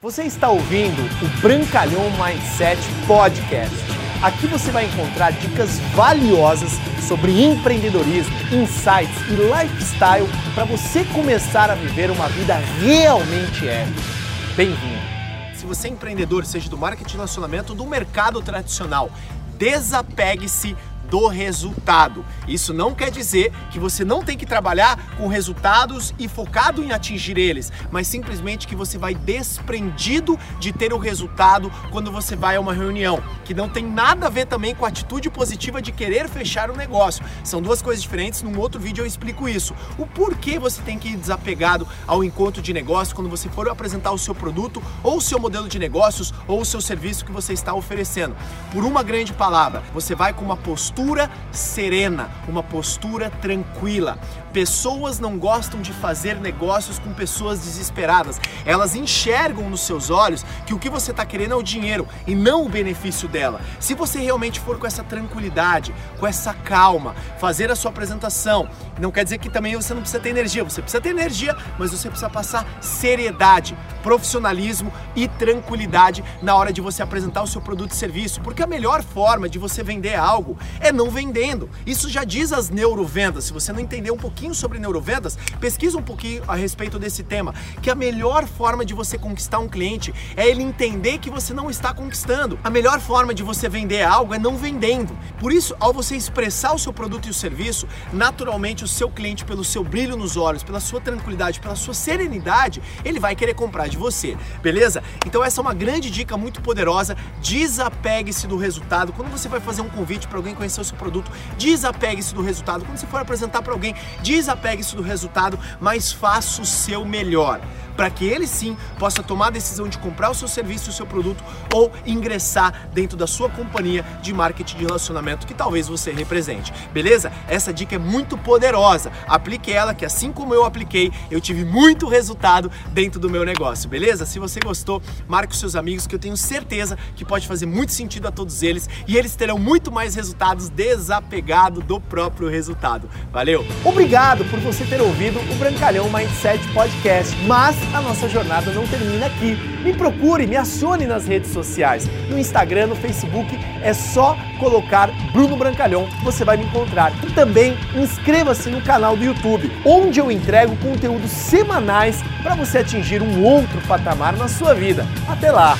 Você está ouvindo o Brancalhão Mindset Podcast. Aqui você vai encontrar dicas valiosas sobre empreendedorismo, insights e lifestyle para você começar a viver uma vida realmente épica. Bem-vindo! Se você é empreendedor, seja do marketing de relacionamento ou do mercado tradicional, desapegue-se do resultado. Isso não quer dizer que você não tem que trabalhar com resultados e focado em atingir eles, mas simplesmente que você vai desprendido de ter o resultado quando você vai a uma reunião, que não tem nada a ver também com a atitude positiva de querer fechar o negócio. São duas coisas diferentes, num outro vídeo eu explico isso. O porquê você tem que ir desapegado ao encontro de negócio quando você for apresentar o seu produto ou o seu modelo de negócios ou o seu serviço que você está oferecendo. Por uma grande palavra, você vai com uma postura postura serena, uma postura tranquila. Pessoas não gostam de fazer negócios com pessoas desesperadas. Elas enxergam nos seus olhos que o que você está querendo é o dinheiro e não o benefício dela. Se você realmente for com essa tranquilidade, com essa calma, fazer a sua apresentação, não quer dizer que também você não precisa ter energia. Você precisa ter energia, mas você precisa passar seriedade, profissionalismo e tranquilidade na hora de você apresentar o seu produto e serviço, porque a melhor forma de você vender algo é não vendendo. Isso já diz as neurovendas. Se você não entender um pouquinho sobre neurovendas, pesquisa um pouquinho a respeito desse tema, que a melhor forma de você conquistar um cliente é ele entender que você não está conquistando. A melhor forma de você vender algo é não vendendo. Por isso, ao você expressar o seu produto e o serviço, naturalmente o seu cliente, pelo seu brilho nos olhos, pela sua tranquilidade, pela sua serenidade, ele vai querer comprar de você, beleza? Então essa é uma grande dica muito poderosa. Desapegue-se do resultado. Quando você vai fazer um convite para alguém conhecer o seu produto, desapegue-se do resultado. Quando você for apresentar para alguém, desapegue-se do resultado, mas faça o seu melhor para que ele sim possa tomar a decisão de comprar o seu serviço, o seu produto ou ingressar dentro da sua companhia de marketing de relacionamento que talvez você represente. Beleza? Essa dica é muito poderosa. Aplique ela que assim como eu apliquei, eu tive muito resultado dentro do meu negócio. Beleza? Se você gostou, marque os seus amigos que eu tenho certeza que pode fazer muito sentido a todos eles e eles terão muito mais resultados desapegado do próprio resultado. Valeu? Obrigado por você ter ouvido o Brancalhão Mindset Podcast. Mas a nossa jornada não termina aqui. Me procure, me acione nas redes sociais. No Instagram, no Facebook, é só colocar Bruno Brancalhão, você vai me encontrar. E também inscreva-se no canal do YouTube, onde eu entrego conteúdos semanais para você atingir um outro patamar na sua vida. Até lá!